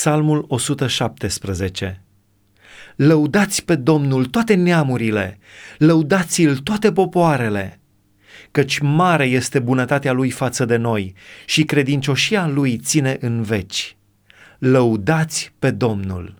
Psalmul 117 Lăudați pe Domnul toate neamurile, lăudați-l toate popoarele, căci mare este bunătatea lui față de noi și credincioșia lui ține în veci. Lăudați pe Domnul!